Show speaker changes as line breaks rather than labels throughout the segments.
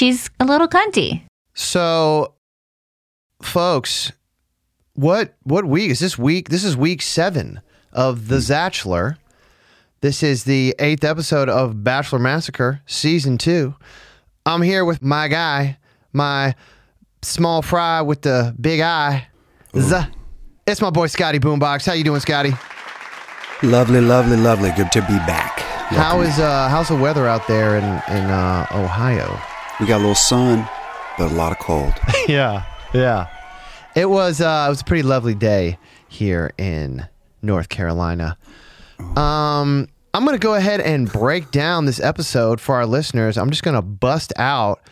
she's a little cunty.
So, folks, what what week is this week? This is week seven of The Bachelor. This is the eighth episode of Bachelor Massacre, season two. I'm here with my guy, my small fry with the big eye. Z- It's my boy Scotty Boombox. How you doing, Scotty?
Lovely, lovely, lovely. Good to be back.
How is uh how's the weather out there in in uh, Ohio?
We got a little sun, but a lot of cold.
yeah, yeah. It was uh, it was a pretty lovely day here in North Carolina. Um, I'm gonna go ahead and break down this episode for our listeners. I'm just gonna bust out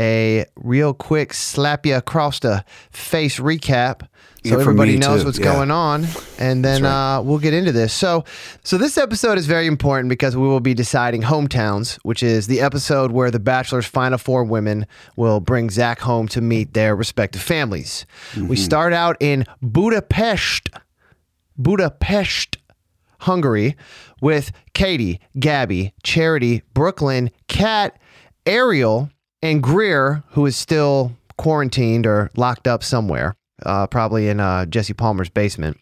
a real quick slap you across the face recap so everybody knows
too,
what's
yeah.
going on and then uh, we'll get into this. So so this episode is very important because we will be deciding hometowns which is the episode where the bachelor's final four women will bring zach home to meet their respective families.
Mm-hmm.
we start out in budapest budapest hungary with katie gabby charity brooklyn kat ariel and greer who is still quarantined or locked up somewhere uh, probably in uh, jesse palmer's basement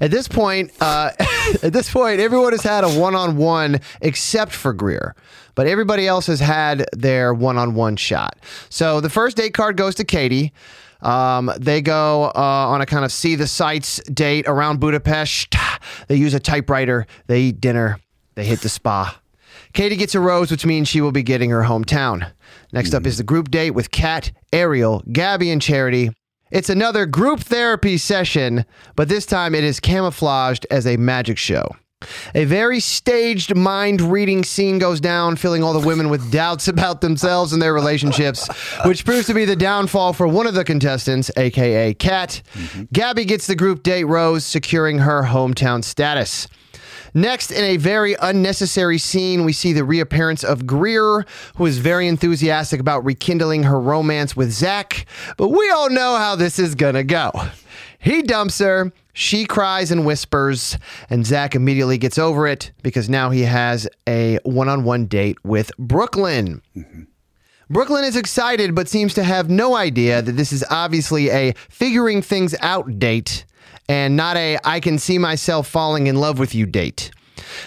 at this point, uh, at this point, everyone has had a one-on-one except for Greer, but everybody else has had their one-on-one shot. So the first date card goes to Katie. Um, they go uh, on a kind of see the sights date around Budapest. They use a typewriter. They eat dinner. They hit the spa. Katie gets a rose, which means she will be getting her hometown. Next up is the group date with Kat, Ariel, Gabby, and Charity. It's another group therapy session, but this time it is camouflaged as a magic show. A very staged mind reading scene goes down, filling all the women with doubts about themselves and their relationships, which proves to be the downfall for one of the contestants, aka Kat. Mm-hmm. Gabby gets the group date rose, securing her hometown status. Next, in a very unnecessary scene, we see the reappearance of Greer, who is very enthusiastic about rekindling her romance with Zach. But we all know how this is gonna go. He dumps her, she cries and whispers, and Zach immediately gets over it because now he has a one on one date with Brooklyn. Mm-hmm. Brooklyn is excited, but seems to have no idea that this is obviously a figuring things out date and not a I can see myself falling in love with you date.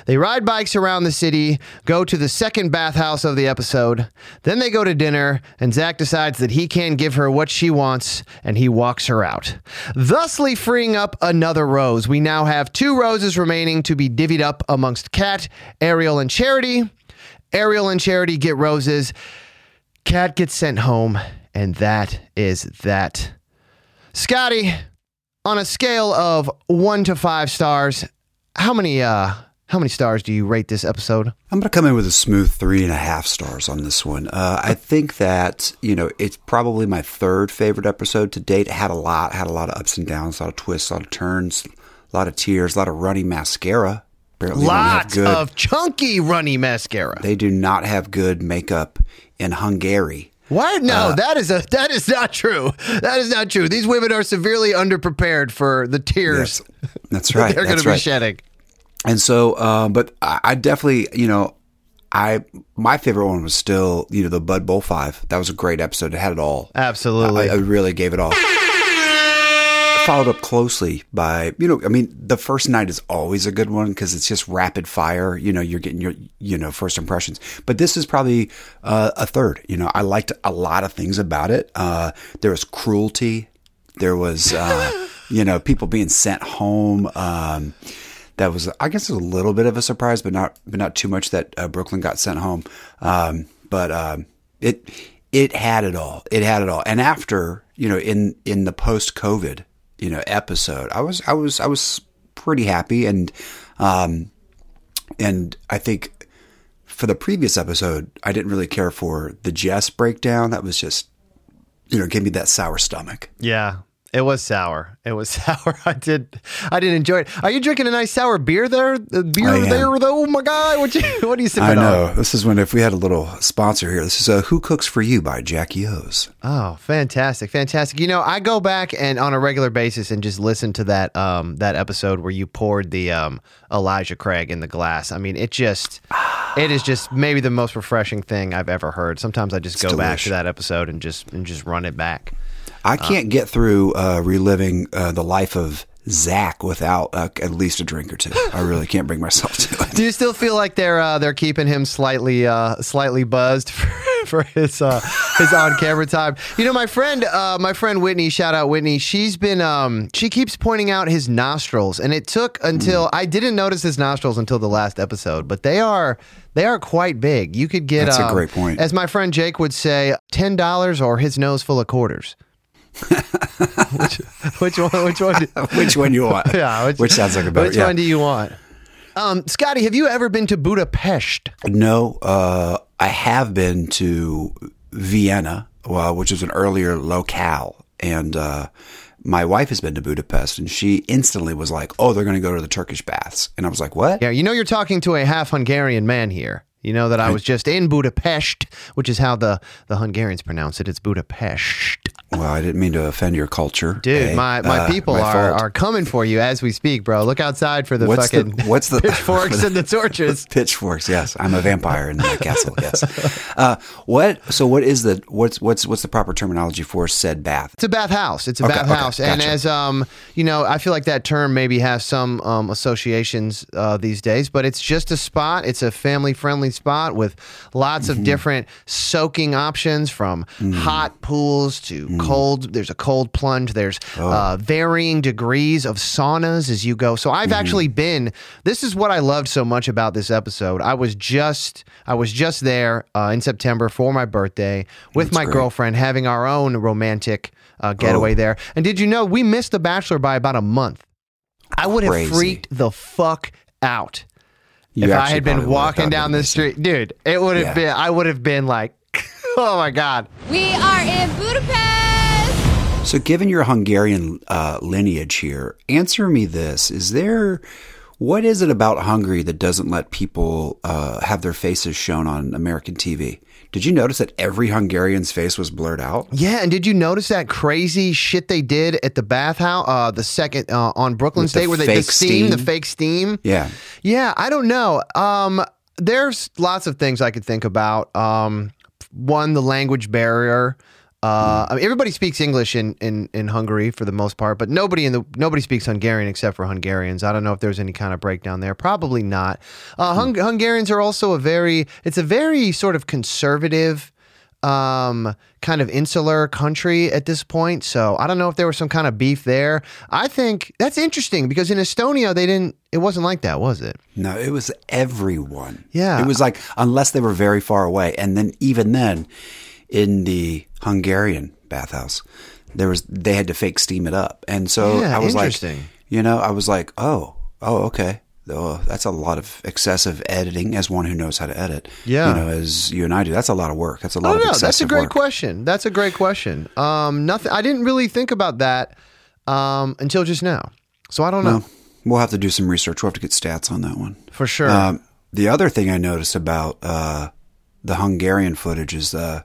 They ride bikes around the city, go to the second bathhouse of the episode, then they go to dinner, and Zach decides that he can't give her what she wants, and he walks her out. Thusly freeing up another rose. We now have two roses remaining to be divvied up amongst Kat, Ariel, and Charity. Ariel and Charity get roses. Kat gets sent home, and that is that. Scotty, on a scale of one to five stars, how many uh how many stars do you rate this episode?
I'm going to come in with a smooth three and a half stars on this one. Uh, I think that, you know, it's probably my third favorite episode to date. It had a lot, had a lot of ups and downs, a lot of twists, a lot of turns, a lot of tears, a lot of runny mascara. Apparently
Lots
good,
of chunky runny mascara.
they do not have good makeup in Hungary.
What? No,
Uh,
that is a that is not true. That is not true. These women are severely underprepared for the tears
Yes, that's right.
they're going to be
right.
shedding.
And so, uh, but I, I definitely, you know, I my favorite one was still, you know, the Bud Bowl Five. That was a great episode. It had it all.
Absolutely.
I, I really gave it all. Followed up closely by, you know, I mean, the first night is always a good one because it's just rapid fire. You know, you're getting your, you know, first impressions. But this is probably uh, a third. You know, I liked a lot of things about it. Uh, there was cruelty. There was, uh, you know, people being sent home. Um, that was, I guess, it was a little bit of a surprise, but not, but not too much that uh, Brooklyn got sent home. Um, but um, it, it had it all. It had it all. And after, you know, in in the post COVID, you know, episode, I was, I was, I was pretty happy, and, um, and I think for the previous episode, I didn't really care for the Jess breakdown. That was just, you know, gave me that sour stomach.
Yeah, it was sour. It was sour. I did. I didn't enjoy it. Are you drinking a nice sour beer there? The beer there, though. Oh my god! What you? What are you sipping
I
on?
know. This is when if we had a little sponsor here. This is uh, Who Cooks for You by Jackie O's.
Oh, fantastic, fantastic! You know, I go back and on a regular basis and just listen to that um that episode where you poured the um Elijah Craig in the glass. I mean, it just it is just maybe the most refreshing thing I've ever heard. Sometimes I just go back to that episode and just and just run it back.
I can't get through uh, reliving uh, the life of Zach without uh, at least a drink or two. I really can't bring myself to it.
Do you still feel like they're uh, they're keeping him slightly uh, slightly buzzed for, for his uh, his on camera time? You know, my friend uh, my friend Whitney, shout out Whitney. She's been um, she keeps pointing out his nostrils, and it took until I didn't notice his nostrils until the last episode, but they are they are quite big. You could get
That's a
um,
great point.
as my friend Jake would say, ten dollars or his nose full of quarters. which, which one? Which one? do-
Which one you want?
yeah,
which, sounds like a better.
Which
yeah.
one do you want? Um, Scotty, have you ever been to Budapest?
No, uh, I have been to Vienna, which is an earlier locale, and uh, my wife has been to Budapest, and she instantly was like, "Oh, they're going to go to the Turkish baths," and I was like, "What?"
Yeah, you know you're talking to a half Hungarian man here. You know that I was just in Budapest, which is how the, the Hungarians pronounce it. It's Budapest.
Well, I didn't mean to offend your culture,
Dude,
eh?
my, my
Uh,
people
my
are,
fault.
are coming for you as we speak, bro. Look outside for the
What's the-
fucking
what's the-
pitchforks and the torches.
pitchforks. Yes, I'm a vampire in the castle. Yes. Uh, what? So, what is the what's what's what's the proper terminology for said bath?
It's a bathhouse. It's a
Okay,
bathhouse,
okay,
and as um, you know, I feel like that term maybe has some um, associations uh, these days, but it's just a spot. It's a family-friendly spot with lots
Mm-hmm.
of different soaking options, from
Mm.
hot pools to cold. There's a cold plunge. There's
Oh.
uh, varying degrees of saunas as you go. So
Mm-hmm.
I've actually been. This is what I loved so much about this episode. I was just I was just there uh, in September for my birthday with my
great.
girlfriend, having our own romantic uh, getaway
Oh.
there. And did you know we missed The Bachelor by about a month? I would have
Crazy.
freaked the fuck out
You
if I had been walking down
it
the street, dude. It would have
Yeah.
been. I would have been like, oh my god.
We are in Budapest.
So, given your Hungarian uh, lineage here, answer me this: Is there what is it about Hungary that doesn't let people uh, have their faces shown on American TV? Did you notice that every Hungarian's face was blurred out?
Yeah, and did you notice that crazy shit they did at the bathhouse, uh, the second uh, on Brooklyn
With the
State, where they the
fake
steam, the fake steam?
Yeah.
Yeah, I don't know. Um, there's lots of things I could think about. Um, one, the language barrier. Uh, I mean, everybody speaks English in, in, in Hungary for the most part, but nobody in the nobody speaks Hungarian except for Hungarians. I don't know if there's any kind of breakdown there. Probably not. Uh, Hung- Hungarians are also a very it's a very sort of conservative um, kind of insular country at this point. So I don't know if there was some kind of beef there. I think that's interesting because in Estonia they didn't. It wasn't like that, was it?
No, it was everyone.
Yeah.
It was like, unless they were very far away. And then, even then, in the Hungarian bathhouse, there was, they had to fake steam it up. And so
Yeah,
I was like, you know, I was like, oh, oh, okay. Oh, that's a lot of excessive editing as one who knows how to edit.
Yeah.
You know, as you and I do. That's a lot of work. That's a lot
Oh
of
no, that's a great
work.
question. That's a great question. Um, nothing. I didn't really think about that um, until just now. So I don't know
Well, we'll have to do some research. We'll have to get stats on that one.
for sure.
Um, the other thing I noticed about uh, the Hungarian footage is uh,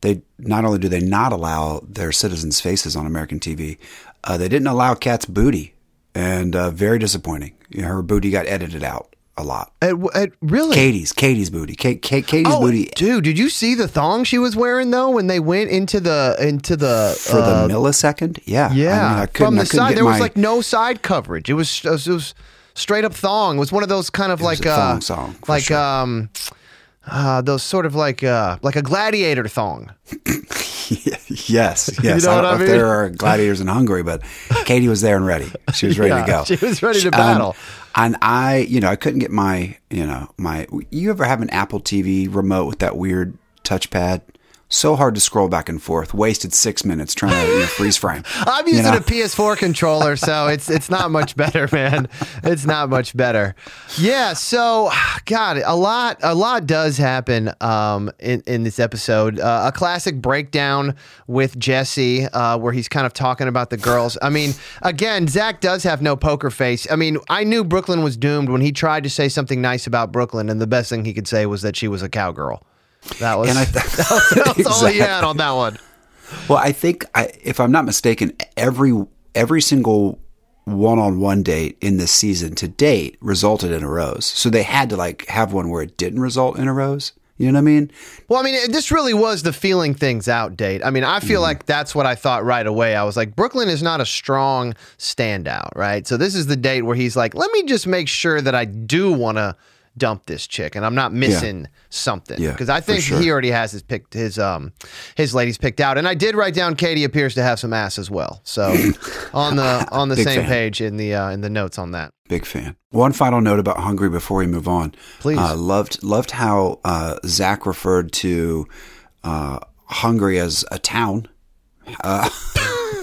they not only do they not allow their citizens' faces on American TV, uh, they didn't allow Kat's booty, and uh, very disappointing. You know, her booty got edited out a lot.
At- at- really?
Katie's, Katie's booty, Kate, Kate, Katie's
Oh,
booty
dude, did you see the thong she was wearing though when they went into the into the
for
uh,
the millisecond. Yeah,
Yeah,
I mean, I couldn't,
from the side there was
my-
like no side coverage. It was it was, it was straight up thong. It was one of those kind of
was
like
a
uh,
thong song,
like
sure.
um uh, those sort of like uh like a gladiator thong.
yes, yes.
You know
I don't
I
know if
mean?
there are gladiators in Hungary, but Katie was there and ready. She was ready
Yeah,
to go.
she was ready to
Um,
battle.
and I, you know, I couldn't get my, you know, my. You ever have an Apple TV remote with that weird touchpad? So hard to scroll back and forth. Wasted six minutes trying to you know, freeze frame.
I'm
You
using
know?
a PS4 controller, so it's it's not much better, man. It's not much better. Yeah. So, God, a lot a lot does happen um, in in this episode. Uh, a classic breakdown with Jesse, uh, where he's kind of talking about the girls. I mean, again, Zach does have no poker face. I mean, I knew Brooklyn was doomed when he tried to say something nice about Brooklyn, and the best thing he could say was that she was a cowgirl. That was
And I
that was all he had on that one.
Well, I think, I, if I'm not mistaken, every every single one-on-one date in this season to date resulted in a rose. So they had to like have one where it didn't result in a rose. You know what I mean?
Well, I mean, this really was the feeling things out date. I mean, I feel mm-hmm. like that's what I thought right away. I was like, Brooklyn is not a strong standout, right? So this is the date where he's like, let me just make sure that I do want to dump this chick and I'm not missing something
Yeah,
because I think
sure.
he already has his picked his um his ladies picked out and I did write down Katie appears to have some ass as well so on the on the same
fan.
page in the uh, in the notes on that
Big fan. One final note about Hungary before we move on.
Please.
Uh, loved loved how uh, Zach referred to uh, Hungary as a town. Uh,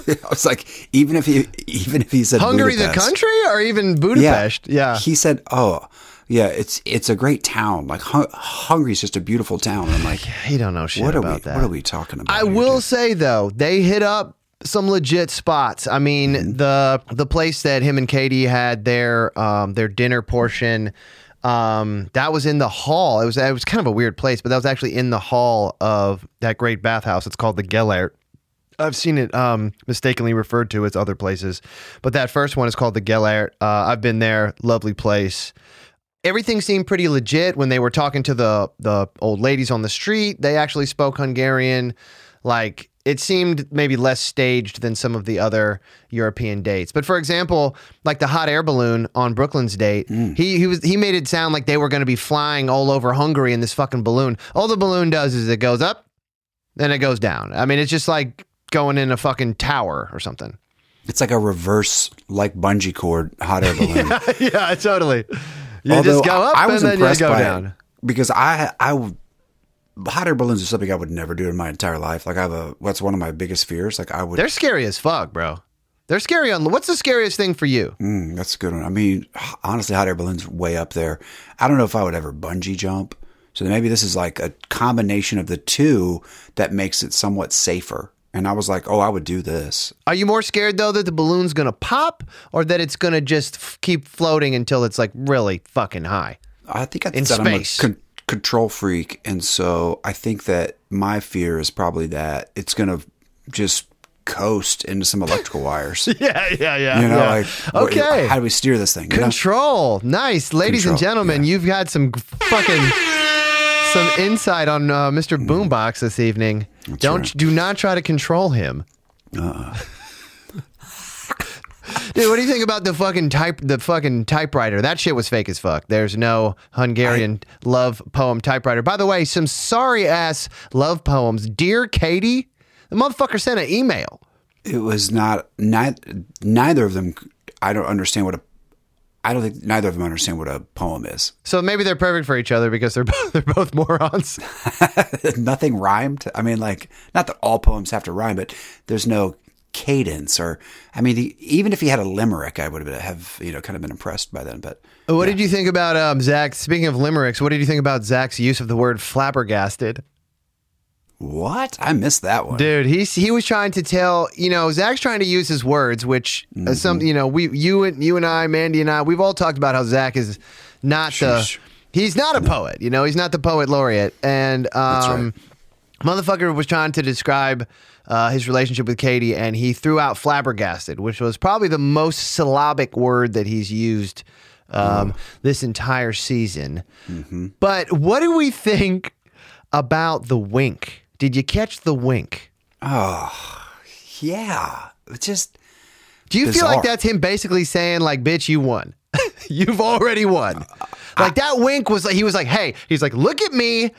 I was like, even if he even if he said
Hungary the country or even Budapest yeah,
He said, "Oh, yeah, it's it's a great town. Like Hun- Hungary's just a beautiful town." I'm like,
he don't know shit
"What are
about
we?
that
What are we talking about?"
I
here,
will
dude?
say though, they hit up some legit spots. I mean,
Mm-hmm.
the the place that him and Katie had their um, their dinner portion. Um, that was in the hall. It was it was kind of a weird place, but that was actually in the hall of that great bathhouse. It's called the Gellert. I've seen it um, mistakenly referred to as other places, but that first one is called the Gellert. Uh, I've been there. Lovely place everything seemed pretty legit when they were talking to the the old ladies on the street. They actually spoke Hungarian. Like it seemed maybe less staged than some of the other European dates. But for example, like the hot air balloon on Brooklyn's date, mm. he he was he made it sound like they were going to be flying all over Hungary in this fucking balloon. All the balloon does is it goes up, then it goes down. I mean, it's just like going in a fucking tower or something.
it's like a reverse, like bungee cord hot air balloon.
yeah, totally. You
Although
just go up
I, was
and then you go down.
because I I hot air balloons are something I would never do in my entire life. Like I have a what's one of my biggest fears. Like I would.
They're scary as fuck, bro. They're scary on. What's the scariest thing for you?
Mm, that's a good one. I mean, honestly, hot air balloons way up there. I don't know if I would ever bungee jump. So maybe this is like a combination of the two that makes it somewhat safer. And I was like, oh, I would do this.
Are you more scared though that the balloon's gonna pop, or that it's gonna just f- keep floating until it's like really fucking high?
I think I
In
said
space.
I'm a con- control freak, and so I think that my fear is probably that it's gonna just coast into some electrical wires.
Yeah, yeah, yeah.
You know, like what-
okay.
how do we steer this thing? you know?
Control, nice, ladies and gentlemen.
yeah.
You've got some fucking some insight on uh, Mr. Boombox this evening. Don't
right.
do not try to control him.
Uh-uh.
Dude, what do you think about the fucking type the fucking typewriter? That shit was fake as fuck. There's no Hungarian love poem typewriter. By the way, some sorry ass love poems. Dear Katie, the motherfucker sent an email.
It was not neither, neither of them. I don't understand what a. I don't think neither of them understand what a poem is.
So maybe they're perfect for each other because they're both, they're both morons.
Nothing rhymed. I mean, like not that all poems have to rhyme, but there's no cadence or. I mean, the, even if he had a limerick, I would have, have you know kind of been impressed by then. But
What did you think about um, Zach? Speaking of limericks, what did you think about Zach's use of the word flabbergasted?
What? I missed that one.
Dude, he's he was trying to tell, you know, Zach's trying to use his words, which uh, some,
Mm-hmm.
you know, we, you and you and I, Mandy and I, we've all talked about how Zach is not
Sheesh.
the, he's not a poet, you know, he's not the poet laureate, and um, motherfucker was trying to describe uh, his relationship with Katie, and he threw out flabbergasted, which was probably the most syllabic word that he's used um, this entire season. But what do we think about the wink? Did you catch the wink?
Oh, yeah, it's just
Do you feel like that's him basically saying like, "Bitch, you won. You've already won." Uh, like that wink was like he was like, "Hey," he's like, "Look at me,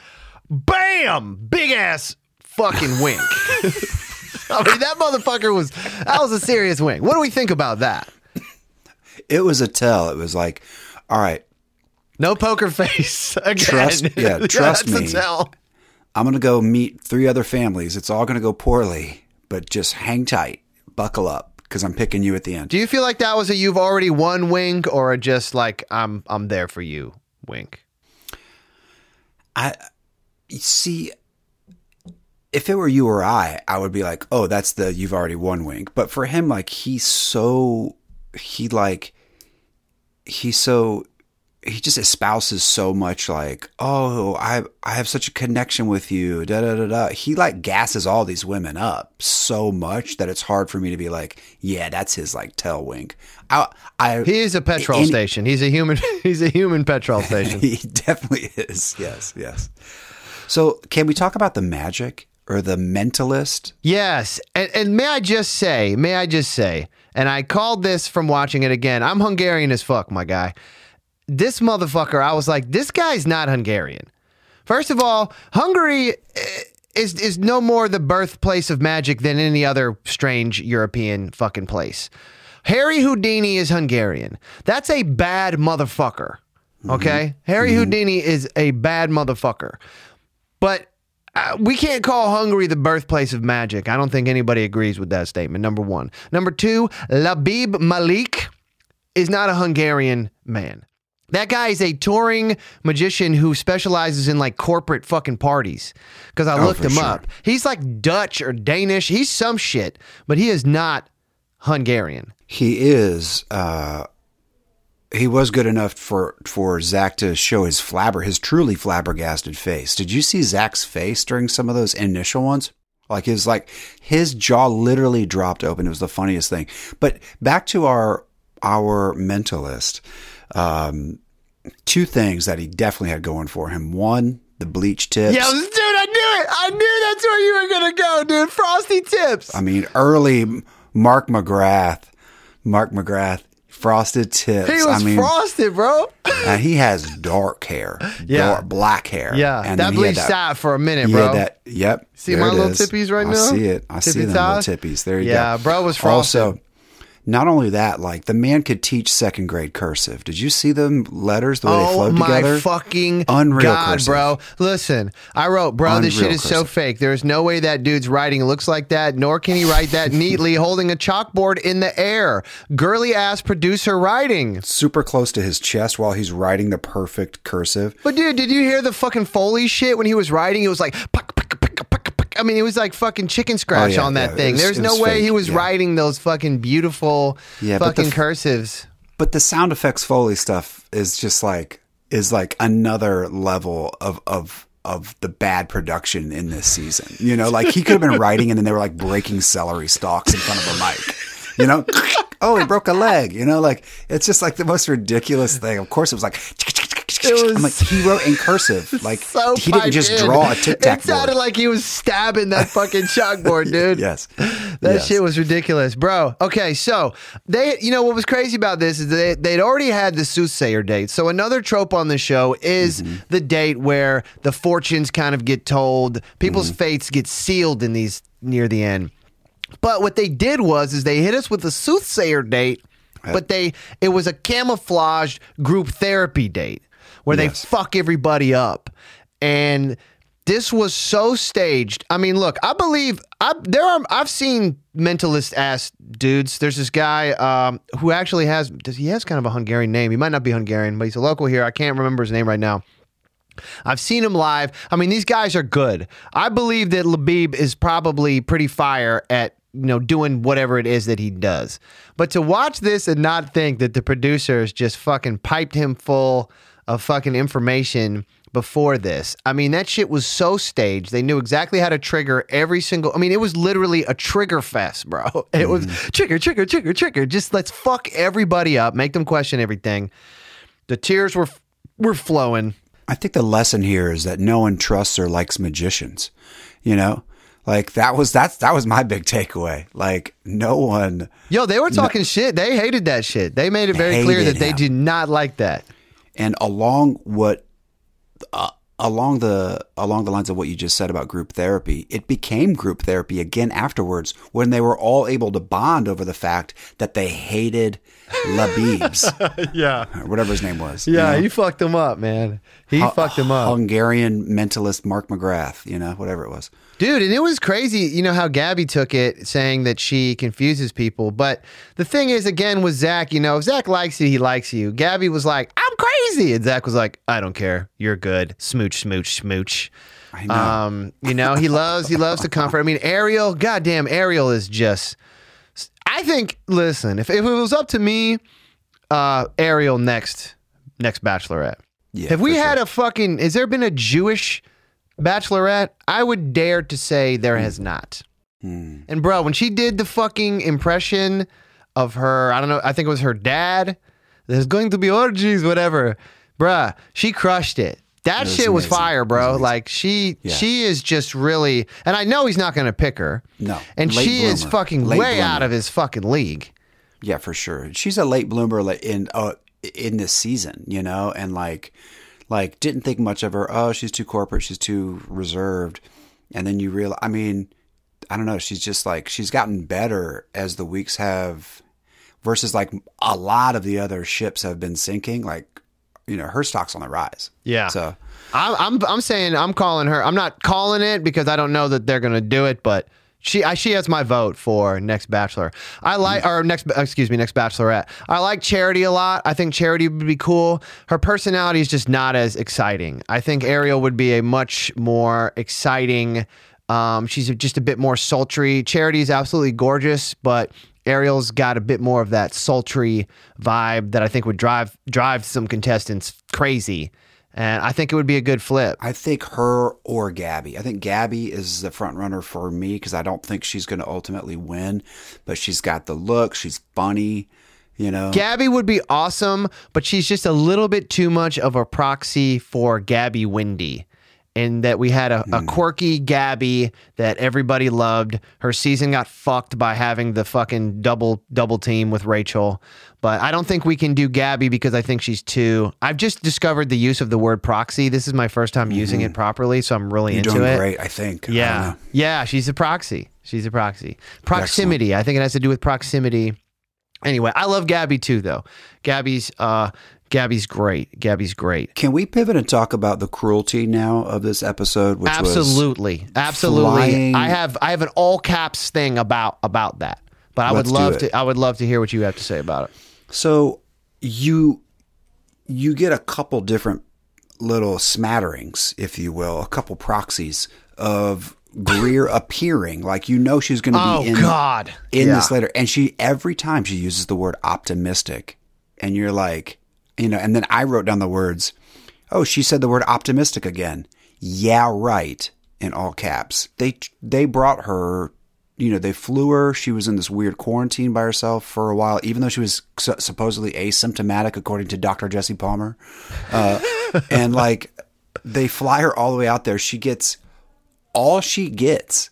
bam, big ass fucking wink." I mean, that motherfucker was that was a serious wink. What do we think about that?
it was a tell. It was like, all right,
No poker face again.
Trust- yeah, trust
that's
me. I'm gonna go meet three other families. It's all gonna go poorly, but just hang tight, buckle up, because I'm picking you at the end.
Do you feel like that was a "you've already won" wink, or a just like "I'm I'm there for you" wink?
I see. If it were you or I, I would be like, "Oh, that's the you've already won wink." But for him, like he's so he like he's so he just espouses so much like, oh, I I have such a connection with you, da da da da. He like gasses all these women up so much that it's hard for me to be like, yeah, that's his like tail wink. I, I
He is a petrol station. He's a human. He's a human petrol station.
he definitely is. Yes, yes. So, can we talk about the magic or the mentalist?
Yes, and, and may I just say, may I just say, and I called this from watching it again. I'm Hungarian as fuck, my guy. This motherfucker, I was like, this guy's not Hungarian. First of all, Hungary eh, is is no more the birthplace of magic than any other strange European fucking place. Harry Houdini is Hungarian. That's a bad motherfucker. Okay, Harry Houdini is a bad motherfucker. But uh, we can't call Hungary the birthplace of magic. I don't think anybody agrees with that statement. Number one. Number two, Labib Malik is not a Hungarian man. That guy is a touring magician who specializes in like corporate fucking parties. Because I looked him
sure.
up. He's like Dutch or Danish. He's some shit, but he is not Hungarian.
He is. uh he was good enough for for Zach to show his flabber, his truly flabbergasted face. Did you see Zach's face during some of those initial ones? Like his like his jaw literally dropped open. It was the funniest thing. But back to our our mentalist. Um, two things that he definitely had going for him. One, the bleach tips.
Yeah, dude, I knew it. I knew that's where you were gonna go, dude. Frosty tips.
I mean, early Mark McGrath, Mark McGrath, frosted tips.
he was
I mean,
frosted, bro.
uh, he has dark hair,
Yeah.
dark, black hair.
Yeah,
And
that
then he had
bleached out for a minute, bro.
that. Yep.
See my little
is.
tippies right
I
now?
see it. I see
Tippy
them
toes?
little tippies. There you
Yeah,
go.
Yeah, bro was frosted.
Also, not only that, like the man could teach second grade cursive. Did you see them letters the way they
Oh my fucking
Unreal
god,
cursive.
bro! Listen, I wrote, bro, this shit
Unreal
is so fake. There's no way that dude's writing looks like that, nor can he write that neatly, holding a chalkboard in the air. Girly ass producer writing.
Super close to his chest while he's writing the perfect cursive.
But dude, did you hear the fucking Foley shit when he was writing? It was like, puck, puck, puck, puck, puck. I mean, it was like fucking chicken scratch
Oh, yeah,
on that
yeah,
thing.
was-
There's no way
fake,
he was writing those fucking beautiful
Yeah, but the
fucking
f-
cursives.
But the sound effects Foley stuff is just like is like another level of of of the bad production in this season. You know, like he could have been writing and then they were like breaking celery stalks in front of a mic. You know, oh, he broke a leg. You know, like it's just like the most ridiculous thing. Of course, it was like. I'm like he wrote in cursive. Like
So
he didn't just
in.
draw a tic tac
It sounded
board.
like he was stabbing that fucking chalkboard, dude.
yes,
That
Yes.
shit was ridiculous, bro. Okay, so they, you know, what was crazy about this is they they'd already had the soothsayer date. So another trope on the show is
Mm-hmm.
the date where the fortunes kind of get told, people's
Mm-hmm.
fates get sealed in these near the end. But what they did was is they hit us with a soothsayer date, but they it was a camouflaged group therapy date where
Yes.
they fuck everybody up. And this was so staged. I mean, look, I believe I there are I've seen mentalist ass dudes. There's this guy um, who actually has does he has kind of a Hungarian name. He might not be Hungarian, but he's a local here. I can't remember his name right now. I've seen him live. I mean, these guys are good. I believe that Labib is probably pretty fire at you know doing whatever it is that he does. But to watch this and not think that the producers just fucking piped him full of fucking information before this. I mean, that shit was so staged. They knew exactly how to trigger every single. I mean, it was literally a trigger fest, bro. It was mm-hmm. trigger, trigger, trigger, trigger. Just let's fuck everybody up, make them question everything. The tears were were flowing.
I think the lesson here is that no one trusts or likes magicians. You know, like that was that's that was my big takeaway. Like no one.
Yo, they were talking shit. They hated that shit. They made it very clear that they
him.
did not like that.
And along what uh, along the along the lines of what you just said about group therapy it became group therapy again afterwards when they were all able to bond over the fact that they hated labibs
Yeah.
whatever his name was you
Yeah,
know?
he fucked him up, man. He fucked him up.
hungarian mentalist mark mcgrath you know whatever it was
Dude, and it was crazy, you know, how Gabby took it, saying that she confuses people. But the thing is, again, with Zach, you know, if Zach likes you, he likes you. Gabby was like, I'm crazy. And Zach was like, I don't care. You're good. Smooch, smooch, smooch.
I know.
Um, you know, he loves he loves to comfort. I mean, Ariel, goddamn, Ariel is just I think, listen, if, if it was up to me, uh, Ariel next next Bachelorette.
Yeah,
Have we had
sure.
a fucking? Has there been a Jewish Bachelorette? I would dare to say there has not.
Hmm.
And bro, when she did the fucking impression of her, I don't know, I think it was her dad. There's going to be orgies, whatever. Bruh, she crushed it. That
was
shit was
amazing.
fire,
It was
bro. Like she,
Yeah.
she is just really, and I know he's not going to pick her.
No.
and
Late
she is fucking
Late
way out of his fucking league.
Yeah, for sure. She's a late bloomer in uh, in this season, you know, and like like didn't think much of her. Oh, she's too corporate. She's too reserved. And then you realize, I mean, I don't know. She's just like she's gotten better as the weeks have, versus like a lot of the other ships have been sinking. Like, you know, her stock's on the rise.
Yeah.
So
I'm, I'm, I'm saying I'm calling her. I'm not calling it because I don't know that they're going to do it, but she, I, she has my vote for next Bachelor. I like, or next, excuse me, next Bachelorette. I like Charity a lot. I think Charity would be cool. Her personality is just not as exciting. I think Ariel would be a much more exciting. Um, she's just a bit more sultry. Charity is absolutely gorgeous, but Ariel's got a bit more of that sultry vibe that I think would drive drive some contestants crazy. And I think it would be a good flip.
I think her or Gabby. I think Gabby is the front runner for me because I don't think she's going to ultimately win, but she's got the look. She's funny, you know.
Gabby would be awesome, but she's just a little bit too much of a proxy for Gabby Windey. In that we had a, a quirky Gabby that everybody loved. Her season got fucked by having the fucking double double team with Rachel. But I don't think we can do Gabby because I think she's too. I've just discovered the use of the word proxy. This is my first time using it properly, so I'm really into it.
You're
into
doing
it.
great, I think.
Yeah.
know.
Yeah, she's a proxy. She's a proxy. Proximity. I think it has to do with proximity. Anyway, I love Gabby too though. Gabby's uh Gabby's great. Gabby's great.
Can we pivot and talk about the cruelty now of this episode? Which was
Absolutely. Absolutely.
flying-
I have I have an all caps thing about about that. But I
Let's
would love to I would love to hear what you have to say about it.
So you you get a couple different little smatterings, if you will, a couple proxies of Greer appearing. Like you know she's going to
Oh
be in
God.
in
Yeah.
this later, and she every time she uses the word optimistic, and you're like, you know, and then I wrote down the words. Oh, she said the word optimistic again. Yeah, right. In all caps. They they brought her. You know, they flew her. She was in this weird quarantine by herself for a while, even though she was su- supposedly asymptomatic, according to Dr. Jesse Palmer. Uh, and like, they fly her all the way out there. She gets all she gets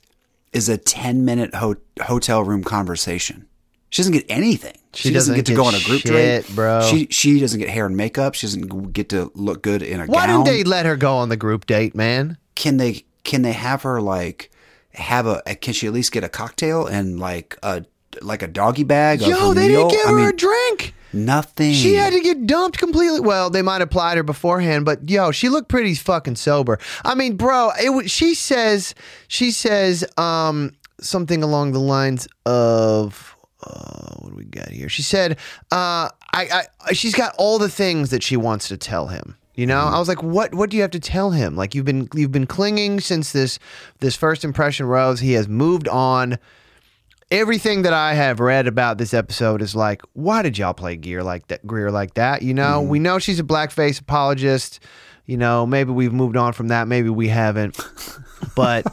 is a 10 minute ho- hotel room conversation. She doesn't get anything. She, doesn't,
doesn't
get to
get
go on a group
shit,
date,
bro.
She she doesn't get hair and makeup. She doesn't get to look good in a gown.
Why
gown.
didn't they let her go on the group date, man?
can they can they have her like have a can she at least get a cocktail and like a like a doggy bag?
Yo, they
meal?
didn't give
I
her
mean,
a drink.
nothing.
She had to get dumped completely. Well, they might have applied her beforehand, but yo, she looked pretty fucking sober. I mean, bro, it she says she says um something along the lines of uh, what do we got here? She said uh I, I she's got all the things that she wants to tell him. You know, I was like, "What? What do you have to tell him? Like, you've been you've been clinging since this this first impression rose. He has moved on everything that I have read about this episode is like, why did y'all play Gear like that? Greer like that? You know, we know she's a blackface apologist. You know, maybe we've moved on from that. Maybe we haven't. But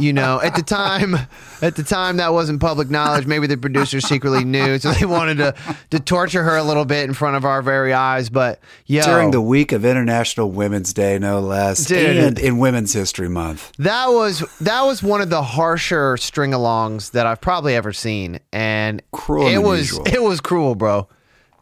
you know, at the time, at the time that wasn't public knowledge. Maybe the producers secretly knew, so they wanted to to torture her a little bit in front of our very eyes. But yo,
during the week of International Women's Day, no less,
Dude.
and in Women's History Month.
That was that was one of the harsher string-alongs that I've probably ever seen, and
Cruel
it was
unusual.
it was cruel, bro.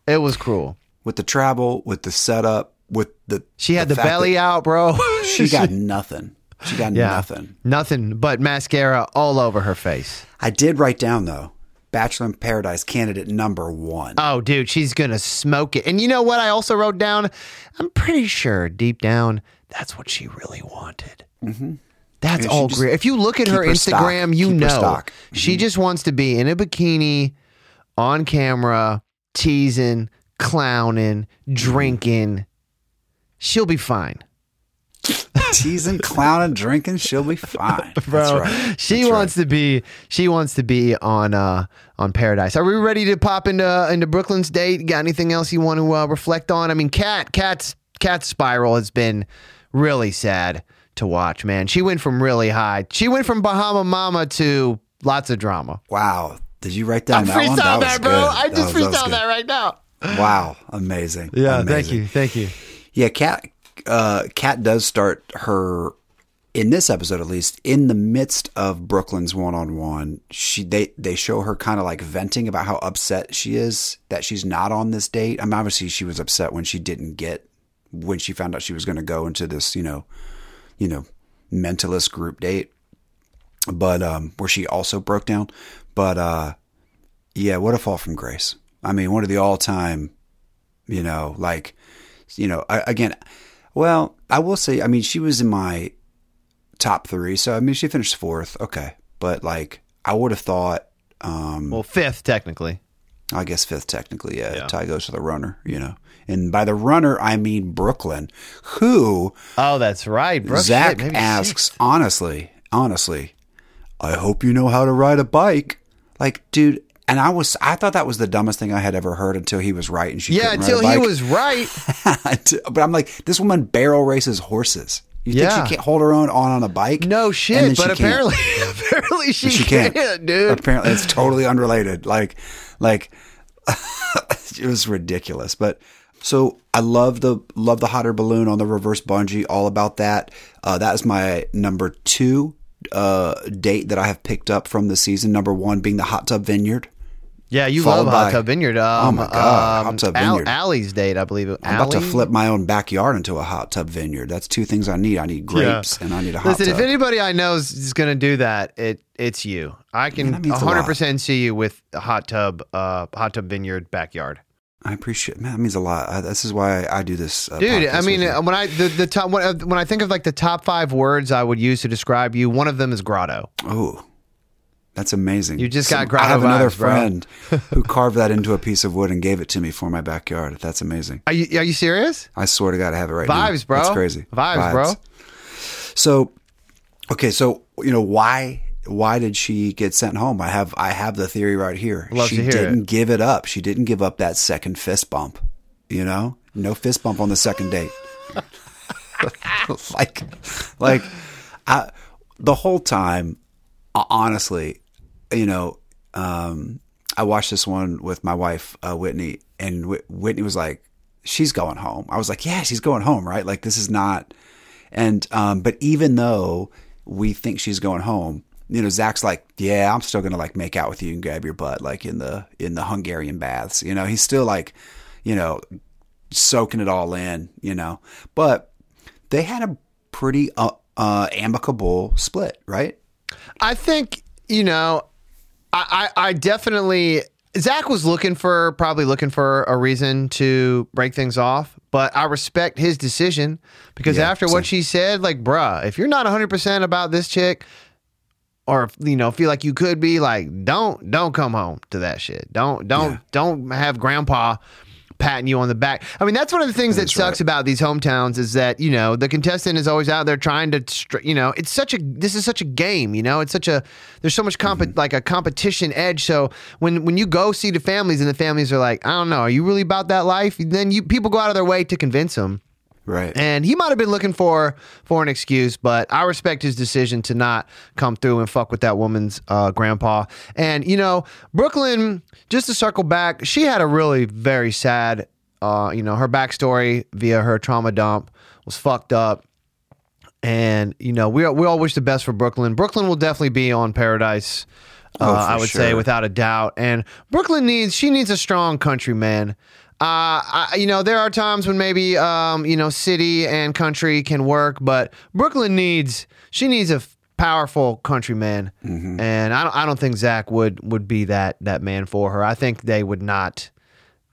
It was cruel.
With the travel, with the setup, with the
She had the,
fact
belly out, bro.
She got nothing. She got
yeah,
nothing.
nothing but mascara all over her face.
I did write down though, Bachelor in Paradise candidate number one.
Oh, dude, she's gonna smoke it. And you know what? I also wrote down. I'm pretty sure deep down that's what she really wanted. Mm-hmm. That's
she
all great. If you look at her
her stock.
Instagram, you
Keep
know
stock.
she just wants to be in a bikini, on camera, teasing, clowning, drinking. She'll be fine.
teasing, clowning, drinking, she'll be fine.
bro.
That's right.
She
That's
wants to be. She wants to be on uh on Paradise. Are we ready to pop into into Brooklyn's date? Got anything else you want to uh, reflect on? I mean, Kat Kat's Kat's spiral has been really sad to watch. Man, she went from really high. She went from Bahama Mama to lots of drama.
Wow. Did you write down that one?
Freestyle
That,
that, bro.
good.
I just
that was
freestyle
good.
that right now.
Wow. Amazing.
Yeah, thank you, thank you.
Yeah, Kat uh Kat does start her in this episode at least in the midst of Brooklyn's one-on-one. She they they show her kind of like venting about how upset she is that she's not on this date. I mean obviously she was upset when she didn't get when she found out she was going to go into this, you know, you know, mentalist group date. But um where she also broke down, but uh yeah, what a fall from grace. I mean, one of the all-time you know, like, you know, I, again, well, I will say, I mean, she was in my top three. So, I mean, she finished fourth. Okay. But like, I would have thought, um,
Well, fifth technically.
I guess fifth technically. Yeah,
Yeah.
Tie goes to the runner, you know. And by the runner, I mean Brooklyn, who
Oh, that's right. Brooke,
Zach
shit,
asks,
sixth.
honestly, honestly, I hope you know how to ride a bike. Like, dude, and I was, I thought that was the dumbest thing I had ever heard until he was right and she
Yeah, until he was right.
but I'm like, this woman barrel races horses. You
Yeah.
think she can't hold her own on on a bike?
No shit, but apparently, apparently she,
she
can't,
can't,
dude.
Apparently, it's totally unrelated. Like, like it was ridiculous. But so I love the love the hot air balloon on the reverse bungee. All about that. Uh, that is my number two uh, date that I have picked up from the season. Number one being the hot tub vineyard.
Yeah, you
Followed
love Hot
by-
Tub Vineyard. Um,
Oh my God,
um,
Hot Tub
Al-
Vineyard.
Allie's date, I believe. it-
I'm about to flip my own backyard into a hot tub vineyard. That's two things I need. I need grapes and I need a hot
Listen,
tub.
if anybody I know is, is going to do that, it it's you. I can
that means a lot.
100% see you with a hot tub, uh, hot tub vineyard backyard.
I appreciate. Man, that means a lot. I, this is why I do this, uh,
Dude, I mean,
you.
uh, when I the, the top when, uh, when I think of like the top five words I would use to describe you, one of them is grotto.
Oh, that's amazing.
You just got
I have another
vibes, bro.
friend who carved that into a piece of wood and gave it to me for my backyard. That's amazing.
Are you are you serious?
I swear to God, I have it right now.
Vibes, bro.
That's crazy.
Vibes, bro.
So, okay, so you know why? Why did she get sent home? I have I have the theory right here.
Love
she didn't
it.
give it up. She didn't give up that second fist bump. You know, no fist bump on the second date. like, like, I, the whole time, uh, honestly, you know, um, I watched this one with my wife, uh, Whitney, and Wh- Whitney was like, she's going home. I was like, yeah, she's going home, right? Like, this is not, and, um, but even though we think she's going home, you know, Zach's like, yeah, I'm still gonna like make out with you and grab your butt, like in the in the Hungarian baths. You know, he's still like, you know, soaking it all in. You know, but they had a pretty uh, uh, amicable split, right?
I think you know, I, I I definitely Zach was looking for probably looking for a reason to break things off, but I respect his decision because
Yeah,
after what she said, like, bruh, if you're not 100 percent about this chick, or you know, feel like you could be, like, don't don't come home to that shit. Don't don't
Yeah.
don't have grandpa patting you on the back. I mean, that's one of the things that sucks
right.
about these hometowns is that you know the contestant is always out there trying to, str- you know, it's such a this is such a game, you know, it's such a there's so much comp-
Mm-hmm.
like a competition edge. So when when you go see the families and the families are like, I don't know, are you really about that life? Then you people go out of their way to convince them.
Right.
And he might have been looking for for an excuse, but I respect his decision to not come through and fuck with that woman's uh, grandpa. And you know, Brooklyn. Just to circle back, she had a really very sad. Uh, you know, her backstory via her trauma dump was fucked up. And you know, we we all wish the best for Brooklyn. Brooklyn will definitely be on Paradise. Uh,
Oh,
I would say without a doubt. And Brooklyn needs she needs a strong country man. Uh, I, you know, there are times when maybe um, you know, city and country can work, but Brooklyn needs she needs a powerful country man,
Mm-hmm.
and I don't I don't think Zach would would be that that man for her. I think they would not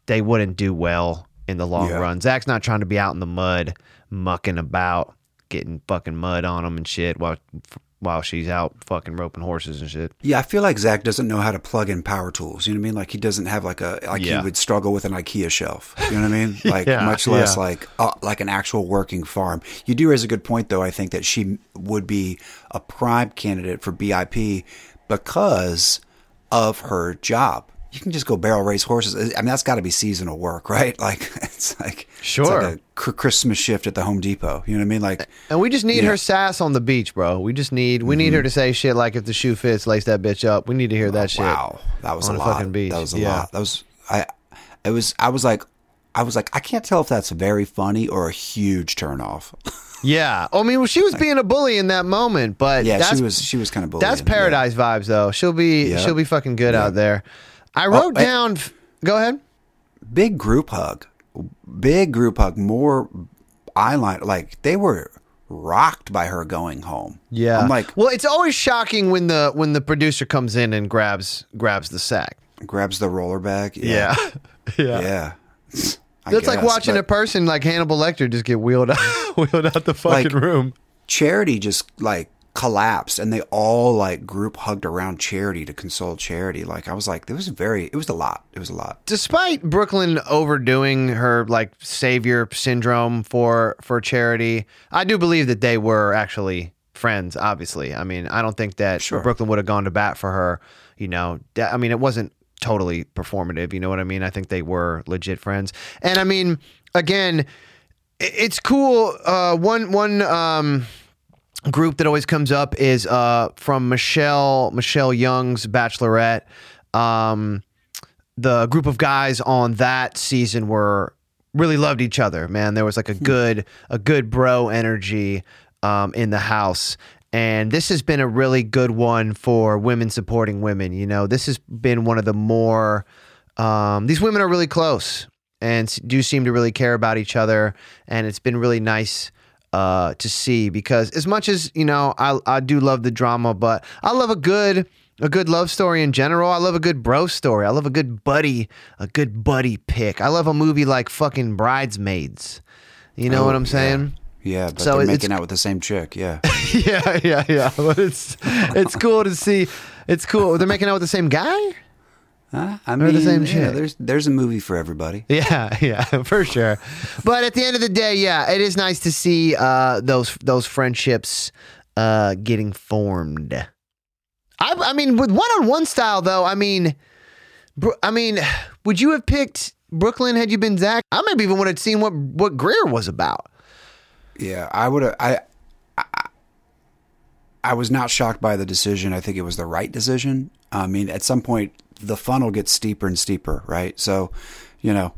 they wouldn't do well in the long
Yeah.
run. Zach's not trying to be out in the mud, mucking about, getting fucking mud on him and shit while while she's out fucking roping horses and shit.
Yeah, I feel like Zach doesn't know how to plug in power tools. You know what I mean? Like he doesn't have like a like
Yeah.
he would struggle with an IKEA shelf. You know what I mean? Like
Yeah,
much less
yeah.
like uh, like an actual working farm. You do raise a good point though. I think that she would be a prime candidate for BIP because of her job. You can just go barrel race horses. I mean, that's got to be seasonal work, right? Like it's like it's
Sure.
like a cr- Christmas shift at the Home Depot. You know what I mean? Like
And we just need
Yeah. Mm-hmm.
her sass on the beach, bro. We just need we need her to say shit like if the shoe fits, lace that bitch up. We need to hear that shit.
Oh, Wow, that was
on
a
the
lot.
fucking beach.
That was a
Yeah.
lot. That was I. It was. I was like. I was like. I can't tell if that's very funny or a huge turnoff.
Yeah. I mean, well, she was being a bully in that moment, but
yeah,
that's,
she was. She was kind of bullying.
That's paradise vibes, though. She'll be
Yeah.
she'll be fucking good out there. I oh, wrote
hey.
down. Go ahead.
Big group hug. Big group hug. More eyeliner. Like they were rocked by her going home.
Yeah.
I'm like
well, it's always shocking when the when the producer comes in and grabs grabs the sack.
grabs the roller bag.
Yeah.
Yeah.
yeah.
Yeah.
That's like watching a person like Hannibal Lecter just get wheeled out, wheeled out the fucking
Like-
room.
Charity just like collapsed and they all like group hugged around Charity to console Charity. Like I was like, it was very, it was a lot. It was a lot.
despite Brooklyn overdoing her like savior syndrome for for charity, I do believe that they were actually friends. Obviously, I mean, I don't think that
Sure.
Brooklyn would have gone to bat for her. You know, I mean, it wasn't totally performative. You know what I mean? I think they were legit friends. And I mean, again, it's cool. Uh, one one um, group that always comes up is uh, from Michelle Michelle Young's Bachelorette. Um, the group of guys on that season were really loved each other. Man, there was like a good a good bro energy um, in the house. And this has been a really good one for women supporting women. You know, this has been one of the more. Um, these women are really close and do seem to really care about each other, and it's been really nice uh, to see because as much as you know, I I do love the drama, but I love a good a good love story in general. I love a good bro story. I love a good buddy a good buddy pick. I love a movie like fucking Bridesmaids. You know
Oh,
what I'm saying?
Yeah, but
So
they're making out with the same chick. Yeah.
yeah, yeah, yeah. But it's it's cool to see. It's cool. They're making out with the same guy.
Huh? I mean,
the same
yeah,
chick.
there's there's a movie for everybody.
Yeah, yeah, for sure. But at the end of the day, yeah, it is nice to see uh, those those friendships uh, getting formed. I, I mean, with one on one style though, I mean, Bro- I mean, would you have picked Brooklyn had you been Zach? I maybe even would have seen what what Greer was about.
Yeah, I would have. I, I I was not shocked by the decision. I think it was the right decision. I mean, at some point, the funnel gets steeper and steeper, right? So, you know,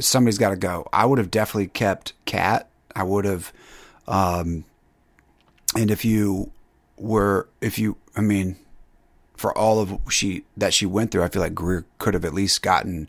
somebody's got to go. I would have definitely kept Kat. I would have, um, and if you were, if you, I mean, for all of she that she went through, I feel like Greer could have at least gotten,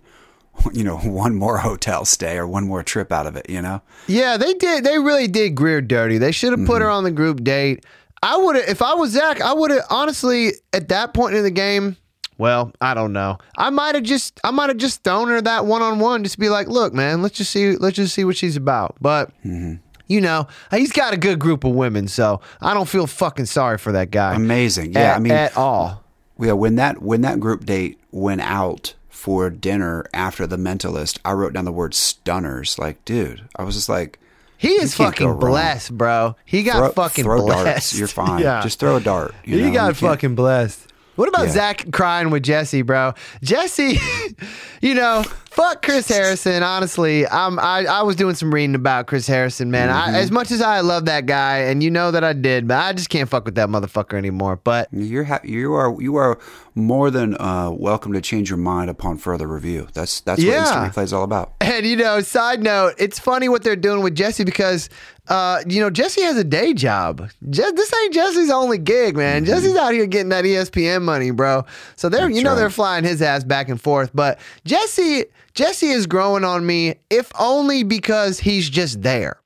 you know, one more hotel stay or one more trip out of it. You know.
Yeah, they did. They really did Greer dirty. They should have put her on the group date. I would have, if I was Zach, I would have honestly at that point in the game. Well, I don't know. I might have just, I might have just thrown her that one on one, just be like, look, man, let's just see, let's just see what she's about. But mm-hmm. you know, he's got a good group of women, so I don't feel fucking sorry for that guy.
Amazing. Yeah,
At-
I mean,
at all.
Yeah, when that when that group date went out for dinner after the mentalist, I wrote down the word stunners. Like, dude, I was just like,
He is fucking
wrong.
blessed, bro. He got
throw,
fucking
throw
blessed.
darts. You're fine.
Yeah.
Just throw a dart. You
he
know?
got
You
fucking blessed. What about
Yeah.
Zach crying with Jesse, bro? Jesse, you know, fuck Chris Harrison. Honestly, I'm, I I was doing some reading about Chris Harrison, man.
Mm-hmm.
I, as much as I love that guy, and you know that I did, but I just can't fuck with that motherfucker anymore. But
You're ha- you are you are more than uh, welcome to change your mind upon further review. That's that's
Yeah.
what instant replay is all about.
And you know, side note, it's funny what they're doing with Jesse because, uh, you know, Jesse has a day job. Je- this ain't Jesse's only gig, man. Jesse's out here getting that ESPN money, bro. So they're, you
Mm-hmm.
Know,
right.
they're flying his ass back and forth. But Jesse, Jesse is growing on me, if only because he's just there.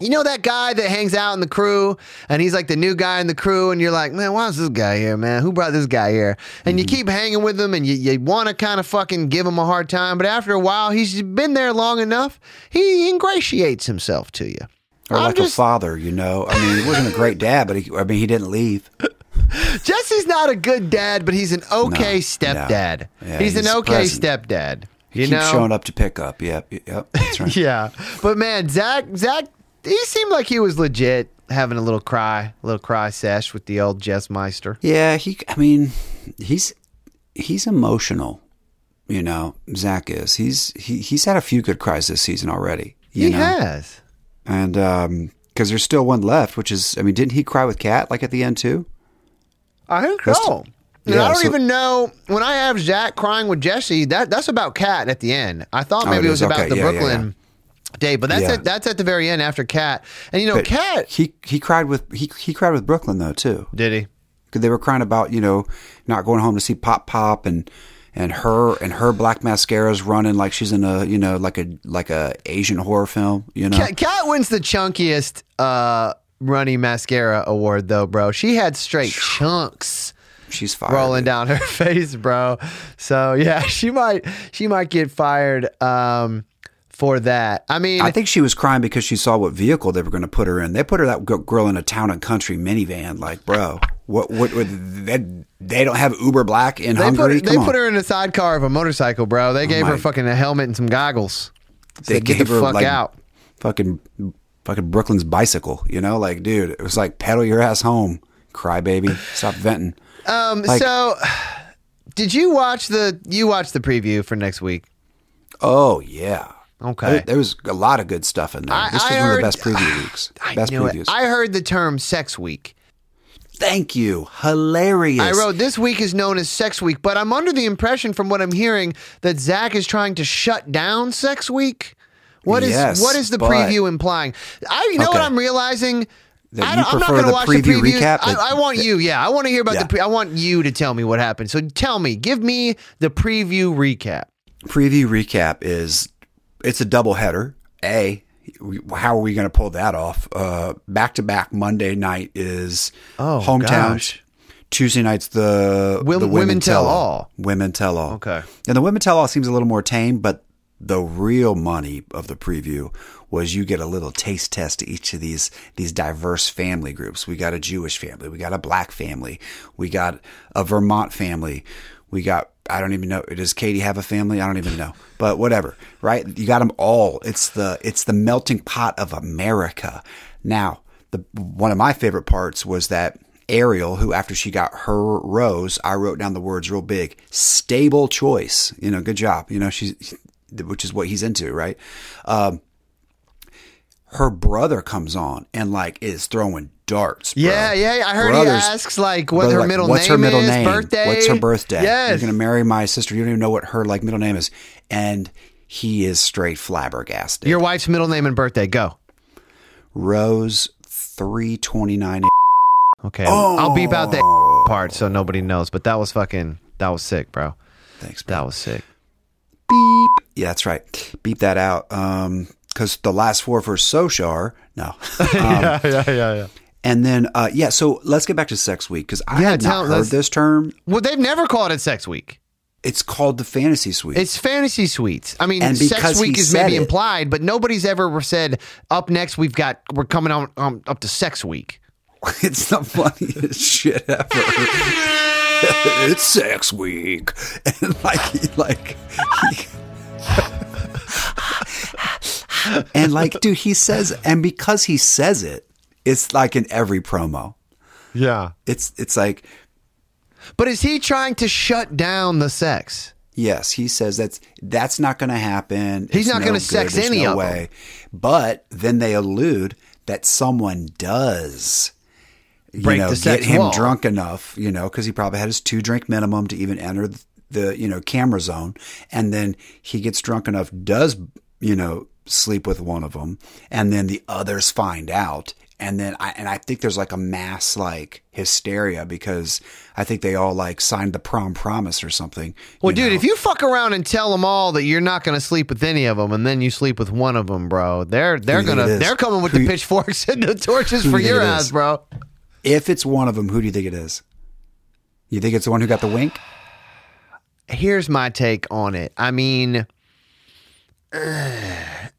You know that guy that hangs out in the crew and he's like the new guy in the crew and you're like, man, why is this guy here, man? Who brought this guy here? And you mm-hmm. keep hanging with him and you, you want to kind of fucking give him a hard time. But after a while, he's been there long enough. He ingratiates himself to you.
Or
I'm
like
just-
a father, you know. I mean, he wasn't a great dad, but he, I mean, he didn't leave.
Jesse's not a good dad, but he's an okay
No,
stepdad.
no. Yeah,
he's, an okay
present.
stepdad.
He
You
keeps
know,
showing up to pick up. Yep, yep, that's right.
yeah. But man, Zach, Zach, he seemed like he was legit having a little cry, a little cry sesh with the old Jess Meister.
Yeah, he. I mean, he's he's emotional. You know, Zach is. He's he, he's had a few good cries this season already. You
he
know,
has.
and um, because there's still one left, which is, I mean, didn't he cry with Kat like at the end too?
I
don't
so. And
yeah,
I don't
so-
even know when I have Zach crying with Jesse. That that's about Kat at the end. I thought
Oh,
maybe
it
it was
is?
about the
yeah, yeah,
Brooklyn day, but that's
Yeah.
at, that's at the very end after Kat. And you know, Kat
he he cried with he he cried with Brooklyn though too.
did he?
because they were crying about you know not going home to see Pop Pop and and her and her black mascara's running like she's in a you know like a like a Asian horror film. You know,
Kat, Kat wins the chunkiest uh, runny mascara award though, bro. She had straight chunks
she's fired.
rolling down her face, bro. So yeah, she might she might get fired um, for that. I mean,
I think she was crying because she saw what vehicle they were going to put her in. They put her that girl in a town and country minivan. Like, bro, what? What? what they, they don't have Uber Black in
they
Hungary.
put they
Come
put
on.
her in a sidecar of a motorcycle, bro. They gave her fucking a helmet and some goggles.
They
Said, get
gave
the
her
fuck
like
out.
fucking fucking Brooklyn's bicycle. You know, like, dude, it was like pedal your ass home, crybaby. Stop venting.
Um,
Like-
so did you watch the you watched the preview for next week?
Oh yeah.
Okay.
There, there was a lot of good stuff in there.
I-
this was
I
one of the best preview weeks.
I
best previews.
it. I heard the term sex week.
Thank you. Hilarious.
I wrote this week is known as Sex Week, but I'm under the impression from what I'm hearing that Zach is trying to shut down Sex Week. What is
Yes,
what is the
but-
preview implying? I you know what I'm realizing.
That
I
you
don't, I'm not
prefer
going to
the
watch
preview
the preview.
recap?
I,
That-
I want you. Yeah, I want to hear about
Yeah.
the. Pre- I want you to tell me what happened. So tell me, give me the preview recap.
preview recap is it's a double header. A, how are we going to pull that off? Back to back Monday night is
Oh,
hometowns.
gosh.
Tuesday night's the
Wim-
the
Women Tell All.
Women tell all.
Okay.
And the women tell all seems a little more tame, but the real money of the preview was you get a little taste test to each of these these diverse family groups. We got a Jewish family, we got a black family, we got a Vermont family, we got I don't even know. Does Kaity have a family? I don't even know. But whatever, right? You got them all. It's the it's the melting pot of America. Now, the one of my favorite parts was that Ariel, who after she got her rose, I wrote down the words real big. Stable choice. You know, good job. You know, she's which is what he's into, right? Um, her brother comes on and like is throwing darts. bro.
Yeah, yeah. I heard
Brothers-
he asks like what
brother,
her
like,
middle
what's
name
her middle
is,
name?
birthday.
What's her birthday?
Yes.
You're gonna marry my sister. You don't even know what her like middle name is, and he is straight flabbergasted.
Your wife's middle name and birthday. Go.
Rose three twenty nine.
Okay. I'll beep out the
Oh.
part so nobody knows. But that was fucking. That was sick, bro.
Thanks, bro.
That was sick.
Beep. Yeah, that's right. Beep that out. Um, because the last four for Sochar. No. Um,
yeah, yeah, yeah, yeah.
and then, uh, yeah. So let's get back to Sex Week because I
Yeah,
had not heard this term.
Well, they've never called it Sex Week.
It's called the Fantasy Suite.
It's fantasy suites. I mean, Sex Week is maybe
it-
implied, but nobody's ever said up next. We've got we're coming on um, up to Sex Week.
it's the funniest shit ever. it's Sex Week, and like, he, like, he, and like, dude, he says, and because he says it, it's like in every promo.
Yeah.
It's it's like
But is he trying to shut down the sex?
Yes, he says that's that's not going to happen.
He's
It's
not
no
gonna sex
There's
any
no way. But then they allude that someone does. You
Break
know,
the sex
get him
wall.
drunk enough, you know, because he probably had his two drink minimum to even enter the, you know, camera zone. And then he gets drunk enough, does, you know, sleep with one of them. And then the others find out. And then I, and I think there's like a mass like hysteria because I think they all like signed the prom promise or something.
Well, dude,
know?
if you fuck around and tell them all that you're not going to sleep with any of them, and then you sleep with one of them, bro, they're they're
Who do you think
gonna they're coming with
Who
the pitchforks and the torches for your ass, bro.
If it's one of them, who do you think it is? You think it's the one who got the wink?
Here's my take on it. I mean. Uh,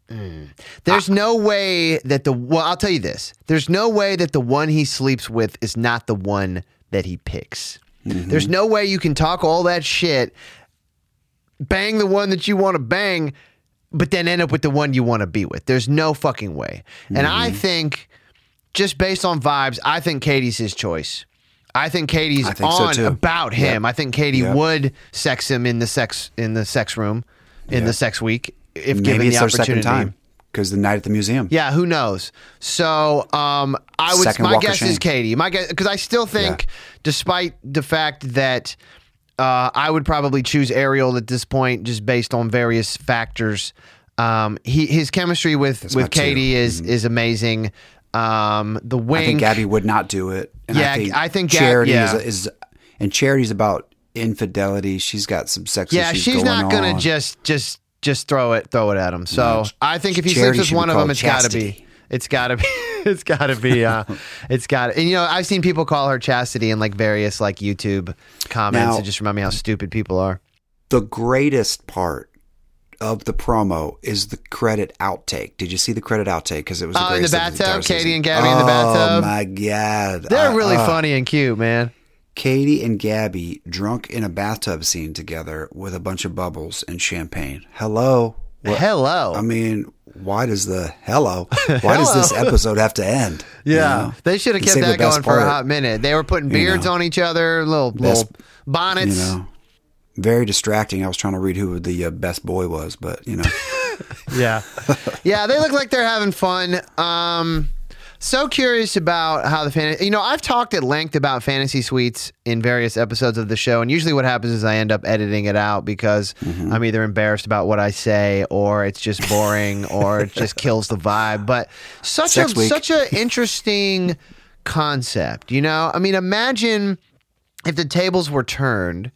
mm. There's ah. no way that the well, I'll tell you this. There's no way that the one he sleeps with is not the one that he picks. Mm-hmm. There's no way you can talk all that shit, bang the one that you want to bang, but then end up with the one you want to be with. There's no fucking way. And I mm-hmm. think, just based on vibes, I think Kaity's his choice. I think Kaity's
I think
on
too.
about him. I think Kaity
Yep.
would sex him in the sex in the sex room in the sex week if given
Maybe it's
the opportunity.
second time because the night at the museum.
Yeah, who knows? So, um, I would.
Second
my guess is. Kaity. My guess because I still think, despite the fact that uh, I would probably choose Ariel at this point, just based on various factors. Um, he his chemistry with
my
with. Kaity is is amazing. Um, the wink.
I think Gabi would not do it. And
Yeah,
I think,
I think Gab-
charity
yeah.
is, is and charity's about infidelity. She's got some sex
yeah, she's
going
not gonna
on.
just just just throw it throw it at him. So
No,
I think if he sleeps with one of them, it's got to be. It's got to be. It's got to be. Uh, it's gotta. And you know, I've seen people call her chastity in like various like YouTube comments.
Now-
it just remind me how stupid people are.
the greatest part of the promo is the credit outtake. Did you see the credit outtake? Because it was the
Oh, in the bathtub?
entire Kaity
and Gabi in the bathtub?
Oh my god,
They're
I-
really
uh,
funny and cute, man.
Kaity and Gabi drunk in a bathtub scene together with a bunch of bubbles and champagne. Hello. What-
Hello.
I mean, why does the hello? Why does this episode have to end? You
yeah,
know?
they should have kept that going for a hot minute. They were putting beards
know.
on each other, little
Best-
little bonnets.
You know, very distracting. I was trying to read who the uh, best boy was, but you know,
Yeah. yeah, they look like they're having fun. Um so curious about how the fantasy you know, I've talked at length about fantasy suites in various episodes of the show, and usually what happens is I end up editing it out because
Mm-hmm.
I'm either embarrassed about what I say or it's just boring or it just kills the vibe. But such
Sex
a
week.
such an interesting concept, you know? I mean, imagine if the tables were turned,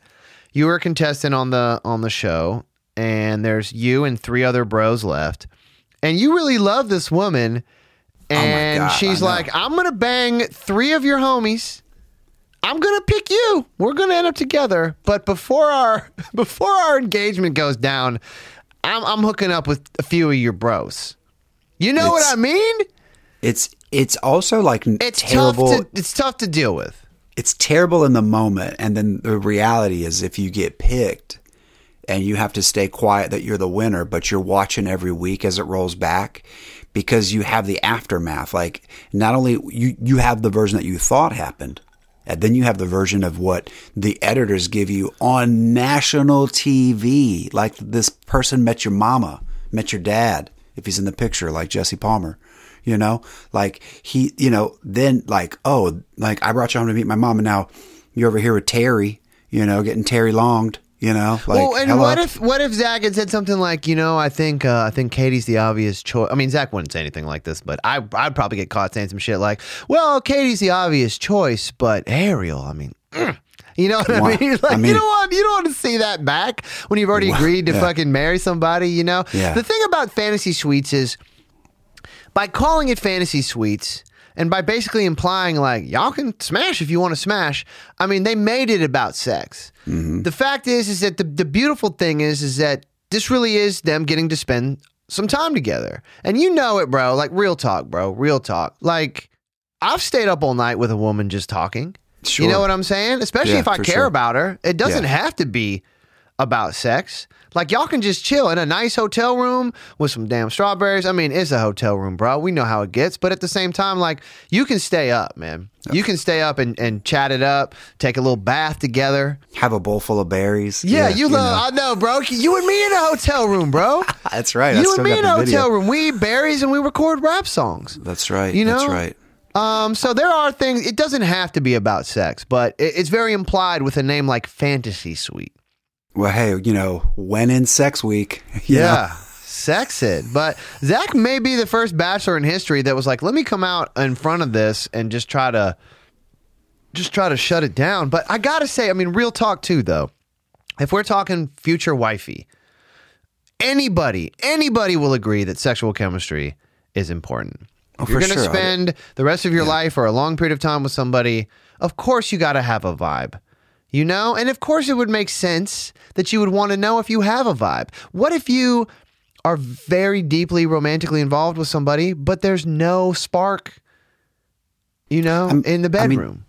you were a contestant on the on the show, and there's you and three other bros left, and you really love this woman, oh and
God,
she's like, "I'm gonna bang three of your homies." I'm gonna pick you. We're gonna end up together. But before our before our engagement goes down, I'm I'm hooking up with a few of your bros. You know what I mean?
it's it's also like
It's
terrible.
tough to it's tough to deal with.
It's terrible in the moment and then the reality is if you get picked and you have to stay quiet that you're the winner but you're watching every week as it rolls back because you have the aftermath. Like not only you you have the version that you thought happened and then you have the version of what the editors give you on national TV like this person met your mama met your dad if he's in the picture like Jesse Palmer you know like he you know then like oh like i brought you home to meet my mom and now you're over here with terry you know getting terry longed you know like
well, and
hello.
what if what if Zach had said something like, you know, I think uh, I think Kaity's the obvious choice. I mean, Zach wouldn't say anything like this, but I I'd probably get caught saying some shit like, well, Kaity's the obvious choice, but Ariel, I mean. mm. You know what I mean? Like
I
you
mean-
don't want you don't want to see that back when you've already agreed to
yeah.
fucking marry somebody. You know.
Yeah.
The thing about fantasy suites is by calling it fantasy suites and by basically implying like y'all can smash if you want to smash i mean they made it about sex. Mm-hmm. The fact is is that the, the beautiful thing is is that this really is them getting to spend some time together. And you know it bro. Like real talk bro. Real talk. Like i've stayed up all night with a woman just talking.
Sure.
you know what i'm saying? Especially
Yeah,
if i care
sure.
about her. It doesn't
Yeah.
have to be about sex. Like y'all can just chill in a nice hotel room with some damn strawberries. I mean, it's a hotel room, bro. We know how it gets, but at the same time, like you can stay up, man. You can stay up and, and chat it up, take a little bath together.
have a bowl full of berries
Yeah, you
know.
love. I know, bro. You and me in a hotel room, bro.
that's right
you and me in a hotel room. We eat berries and we record rap songs.
that's right
You know?
that's right
Um, so there are things. It doesn't have to be about sex, but it, it's very implied with a name like Fantasy Suite.
Well hey you know when in sex week you know?
Yeah. Sex it. But Zach may be the first bachelor in history that was like, let me come out in front of this and just try to just try to shut it down. But I gotta say, I mean, real talk too though. If we're talking future wifey, anybody, anybody will agree that sexual chemistry is important. If you're
Oh,
gonna
sure.
spend the rest of your life or a long period of time with somebody, of course you gotta have a vibe. You know? And of course it would make sense that you would want to know if you have a vibe. What if you are very deeply romantically involved with somebody, but there's no spark, you know, in the
I mean,
bedroom?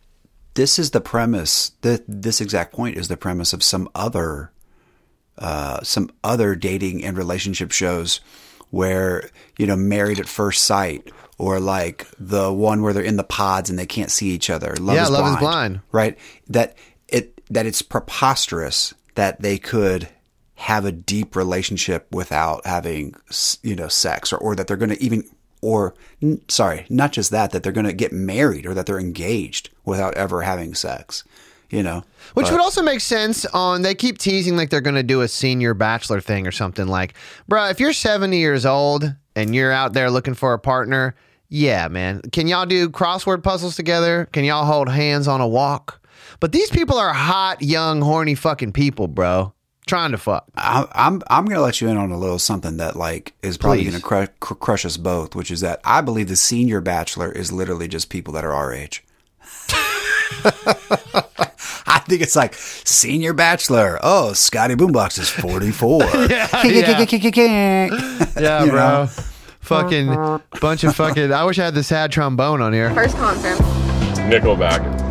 this is the premise. That this exact point is the premise of some other, uh, some other dating and relationship shows where you know married at first sight or like the one where they're in the pods and they can't see each other. Love
Yeah,
is
Love
blind,
is Blind.
Right. That that it's preposterous that they could have a deep relationship without having you know sex or, or that they're going to even or sorry not just that that they're going to get married or that they're engaged without ever having sex you know
Which would also make sense on they keep teasing like they're going to do a senior bachelor thing or something like, bro, if you're 70 years old and you're out there looking for a partner, yeah, man. Can y'all do crossword puzzles together? Can y'all hold hands on a walk? But these people are hot, young, horny fucking people, bro. Trying to fuck.
I, I'm I'm going to let you in on a little something that like is probably
Please.
going to cru- cr- crush us both, which is that I believe the senior bachelor is literally just people that are our age. I think it's like senior bachelor. Oh, Scotty Boombox is 44.
Yeah,
You
bro.
know?
Fucking bunch of fucking. I wish I had the sad trombone on here.
First concert.
Nickelback.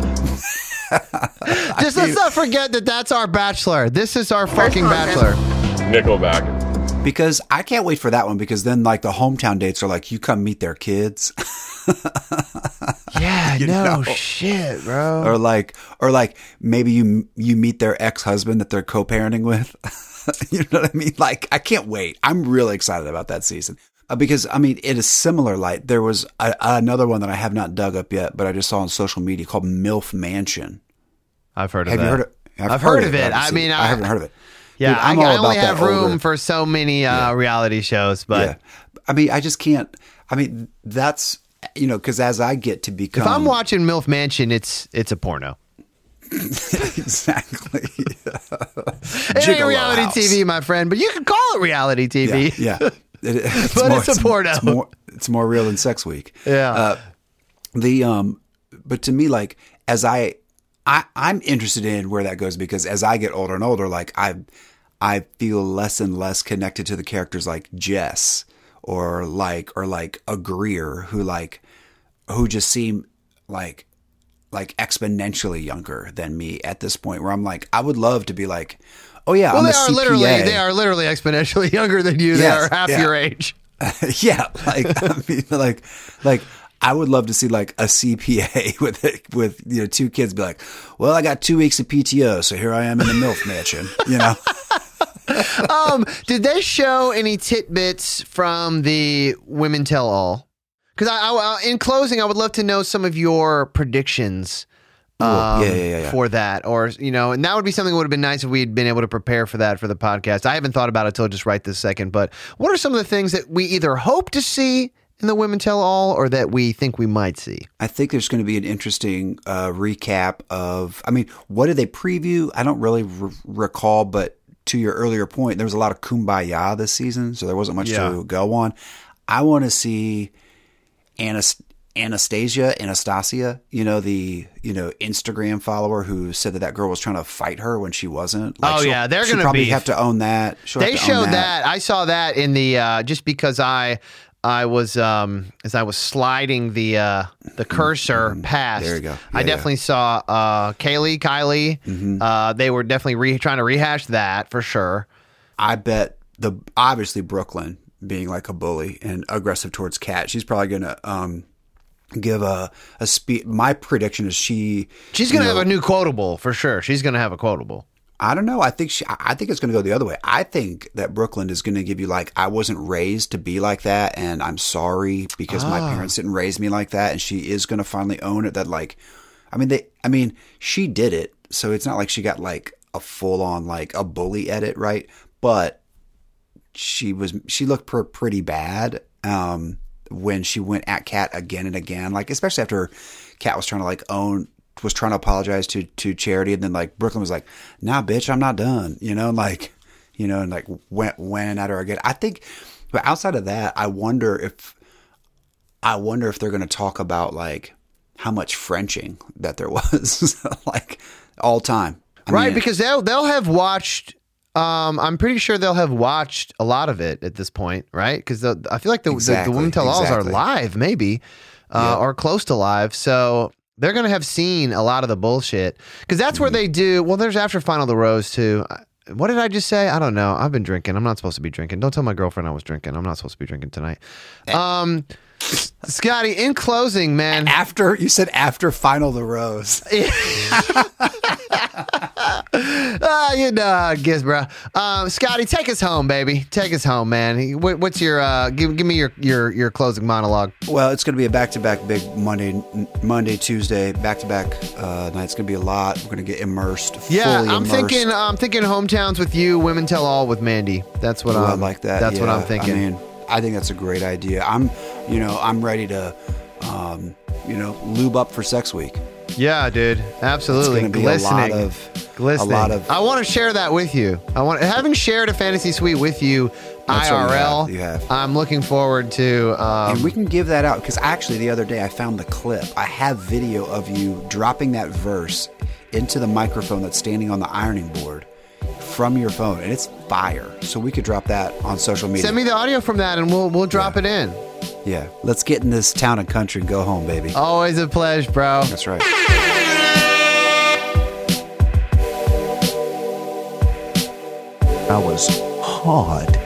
Just let's not forget that that's our bachelor. This is our fucking
concert.
bachelor.
Nickelback.
because I can't wait for that one because then like the hometown dates are like you come meet their kids
Yeah,
You
no
know.
shit, bro.
or like or like maybe you you meet their ex-husband that they're co-parenting with. you know what I mean? Like I can't wait. I'm really excited about that season. Uh, because I mean, in a similar light, there was a, another one that I have not dug up yet, but I just saw on social media called MILF Mansion.
I've heard of
Have
that.
you heard of?
I've heard of it. I mean, I-
I haven't heard of it.
Yeah,
Dude,
I, only have room for so many uh, reality shows, but
yeah. I mean, I just can't. I mean, that's you know, because as I get to become,
if I'm watching MILF Mansion, it's it's a porno.
exactly,
It ain't reality
House.
TV, my friend, but you can call it reality TV.
Yeah, yeah. It- it's
But it's a porno.
It's more, it's more real than Sex Week.
Yeah.
Uh, the um, but to me, like as I, I I'm interested in where that goes because as I get older and older, like I, I feel less and less connected to the characters like Jess or like or like a Greer who like who just seem like like exponentially younger than me at this point where I'm like I would love to be like oh yeah
Well,
I'm
they are
CPA.
literally they are literally exponentially younger than you. They are half
yeah.
your age.
yeah, like I mean, like, like I would love to see like a CPA with with you know two kids be like, well, I got two weeks of PTO, so here I am in the MILF mansion, you know.
Um, did they show any tidbits from the Women Tell All? Because I, I, in closing, I would love to know some of your predictions. Um,
yeah, yeah, yeah.
For that, or you know, and that would be something that would have been nice if we had been able to prepare for that for the podcast. I haven't thought about it till just right this second. But what are some of the things that we either hope to see in the Women Tell All, or that we think we might see?
I think there's going to be an interesting uh, recap of. I mean, what did they preview? I don't really r- recall, but to your earlier point, there was a lot of kumbaya this season, so there wasn't much
Yeah.
to go on. I want to see Anas- Anastasia, Anastasia, you know the you know Instagram follower who said that that girl was trying to fight her when she wasn't.
Oh, yeah, they're gonna
probably
beef.
have to own that. She'll
they
to own
showed that. I saw that in the uh, just because I I was um, as I was sliding the uh, the cursor past.
Mm-hmm. There you go.
I
Yeah,
definitely saw uh, Kaylee, Kylie.
Mm-hmm.
Uh, they were definitely re- trying to rehash that for sure.
I bet the obviously Brooklyn being like a bully and aggressive towards Kat, she's probably gonna um, give a a speech. My prediction is she.
She's gonna
you
have a new quotable for sure. She's gonna have a quotable.
I don't know. I think she. I think it's going to go the other way. I think that Brooklyn is going to give you like, I wasn't raised to be like that, and I'm sorry because my parents didn't raise me like that. And she is going to finally own it. That like, I mean, they. I mean, she did it, so it's not like she got like a full on like a bully edit, right? But she was. She looked pr- pretty bad. Um, when she went at Kat again and again, like especially after Kat was trying to like own was trying to apologize to to Charity, and then like Brooklyn was like, "Nah, bitch, I'm not done," you know, and like, you know, and like went went at her again. I think, but outside of that, I wonder if I wonder if they're going to talk about like how much Frenching that there was, like all time, I
right,
mean,
because they'll they'll have watched. Um, I'm pretty sure they'll have watched a lot of it at this point, right? Because I feel like the, the, the women tell alls are live, maybe, uh,
Yeah.
or close to live. So they're gonna have seen a lot of the bullshit because that's where they do. Well, there's after final of the rose too. What did I just say? I don't know. I've been drinking. I'm not supposed to be drinking. Don't tell my girlfriend I was drinking. I'm not supposed to be drinking tonight. Um, Scotty, in closing, man.
After you said after final the rose.
Ah, you know, how it gets, bro. Um, Scotty, take us home, baby. Take us home, man. What, what's your uh, give? Give me your your your closing monologue.
Well, it's going to be a back-to-back big Monday, Monday, Tuesday, back-to-back uh, night. It's going to be a lot. We're going to get immersed.
Yeah,
fully
I'm
immersed.
thinking. I'm thinking hometowns with you. Women tell all with Mandy. That's what
Ooh,
I'm.
I like that.
That's what. I'm thinking.
I mean, I think that's a great idea. I'm, you know, I'm ready to, um, you know, lube up for sex week.
yeah, dude. Absolutely.
It's going to be
Glistening.
a lot of,
Glistening.
a lot of.
I want to share that with you. I want having shared a fantasy suite with you,
That's what you
IRL.
have, you have.
I'm looking forward to. Um,
and we can give that out because actually the other day I found the clip. I have video of you dropping that verse into the microphone that's standing on the ironing board from your phone, and it's fire. So we could drop that on social media.
send me the audio from that, and we'll we'll drop it in.
yeah, let's get in this town and country and go home, baby.
Always a pleasure, bro.
That's right.
I was hard.